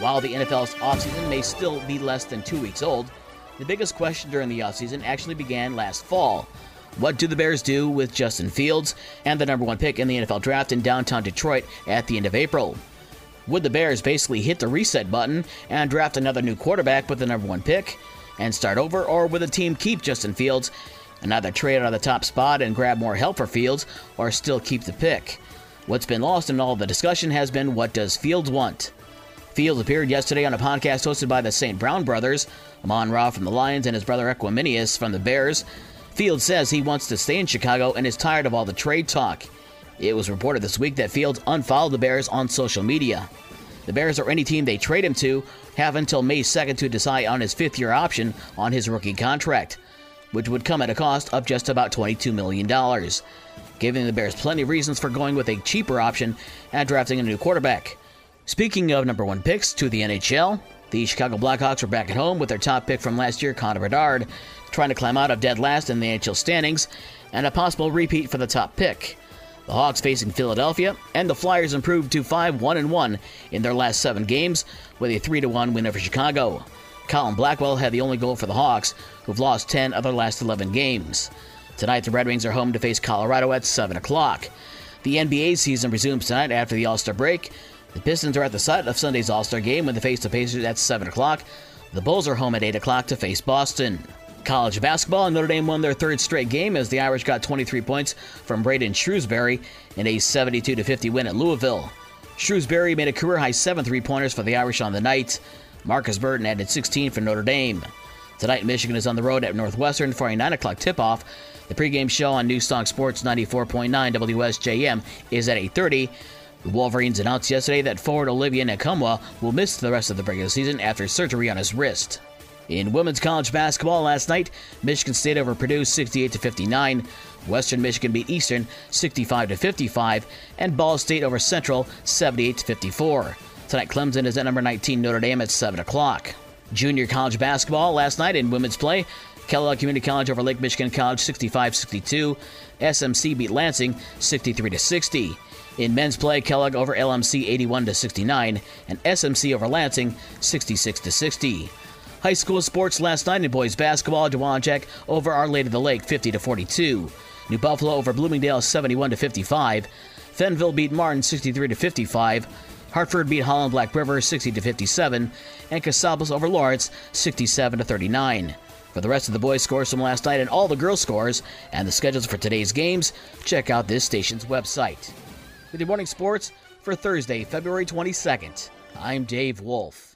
While the NFL's offseason may still be less than two weeks old, the biggest question during the offseason actually began last fall. What do the Bears do with Justin Fields and the number one pick in the NFL draft in downtown Detroit at the end of April? Would the Bears basically hit the reset button and draft another new quarterback with the number one pick and start over, or would the team keep Justin Fields and either trade out of the top spot and grab more help for Fields, or still keep the pick? What's been lost in all the discussion has been what does Fields want? Fields appeared yesterday on a podcast hosted by the St. Brown brothers, Amon Ra from the Lions and his brother Equanimeous from the Bears. Fields says he wants to stay in Chicago and is tired of all the trade talk. It was reported this week that Fields unfollowed the Bears on social media. The Bears or any team they trade him to have until May 2nd to decide on his fifth year option on his rookie contract, which would come at a cost of just about $22 million, giving the Bears plenty of reasons for going with a cheaper option and drafting a new quarterback. Speaking of number one picks to the NHL, the Chicago Blackhawks are back at home with their top pick from last year, Connor Bedard, trying to climb out of dead last in the NHL standings and a possible repeat for the top pick. The Hawks facing Philadelphia, and the Flyers improved to 5 1 1 in their last seven games with a 3 1 win over Chicago. Colin Blackwell had the only goal for the Hawks, who've lost 10 of their last 11 games. Tonight, the Red Wings are home to face Colorado at 7 o'clock. The NBA season resumes tonight after the All Star break. The Pistons are at the site of Sunday's All Star game when they face the Pacers at 7 o'clock. The Bulls are home at 8 o'clock to face Boston. College basketball, Notre Dame won their third straight game as the Irish got 23 points from Braeden Shrewsberry in a 72 50 win at Louisville. Shrewsberry made a career high seven three pointers for the Irish on the night. Marcus Burton added 16 for Notre Dame. Tonight, Michigan is on the road at Northwestern for a 9 o'clock tip off. The pregame show on Newstalk Sports 94.9 WSJM is at 8.30. The Wolverines announced yesterday that forward Olivier Nkamhoua will miss the rest of the regular season after surgery on his wrist. In women's college basketball last night, Michigan State over Purdue 68 to 59. Western Michigan beat Eastern 65 to 55, and Ball State over Central 78 to 54. Tonight, Clemson is at number 19 Notre Dame at 7 o'clock. Junior college basketball last night in women's play. Kellogg Community College over Lake Michigan College 65 62. SMC beat Lansing 63 60. In men's play, Kellogg over LMC 81 to 69, and SMC over Lansing 66 to 60. High school sports last night in boys basketball, Dowagiac over Our Lady of the Lake 50 to 42. New Buffalo over Bloomingdale 71 to 55. Fennville beat Martin 63 to 55. Hartford beat Holland Black River 60 to 57, and Cassopolis over Lawrence 67 to 39. For the rest of the boys' scores from last night and all the girls' scores and the schedules for today's games, check out this station's website. With your morning sports for Thursday, February 22nd, I'm Dave Wolf.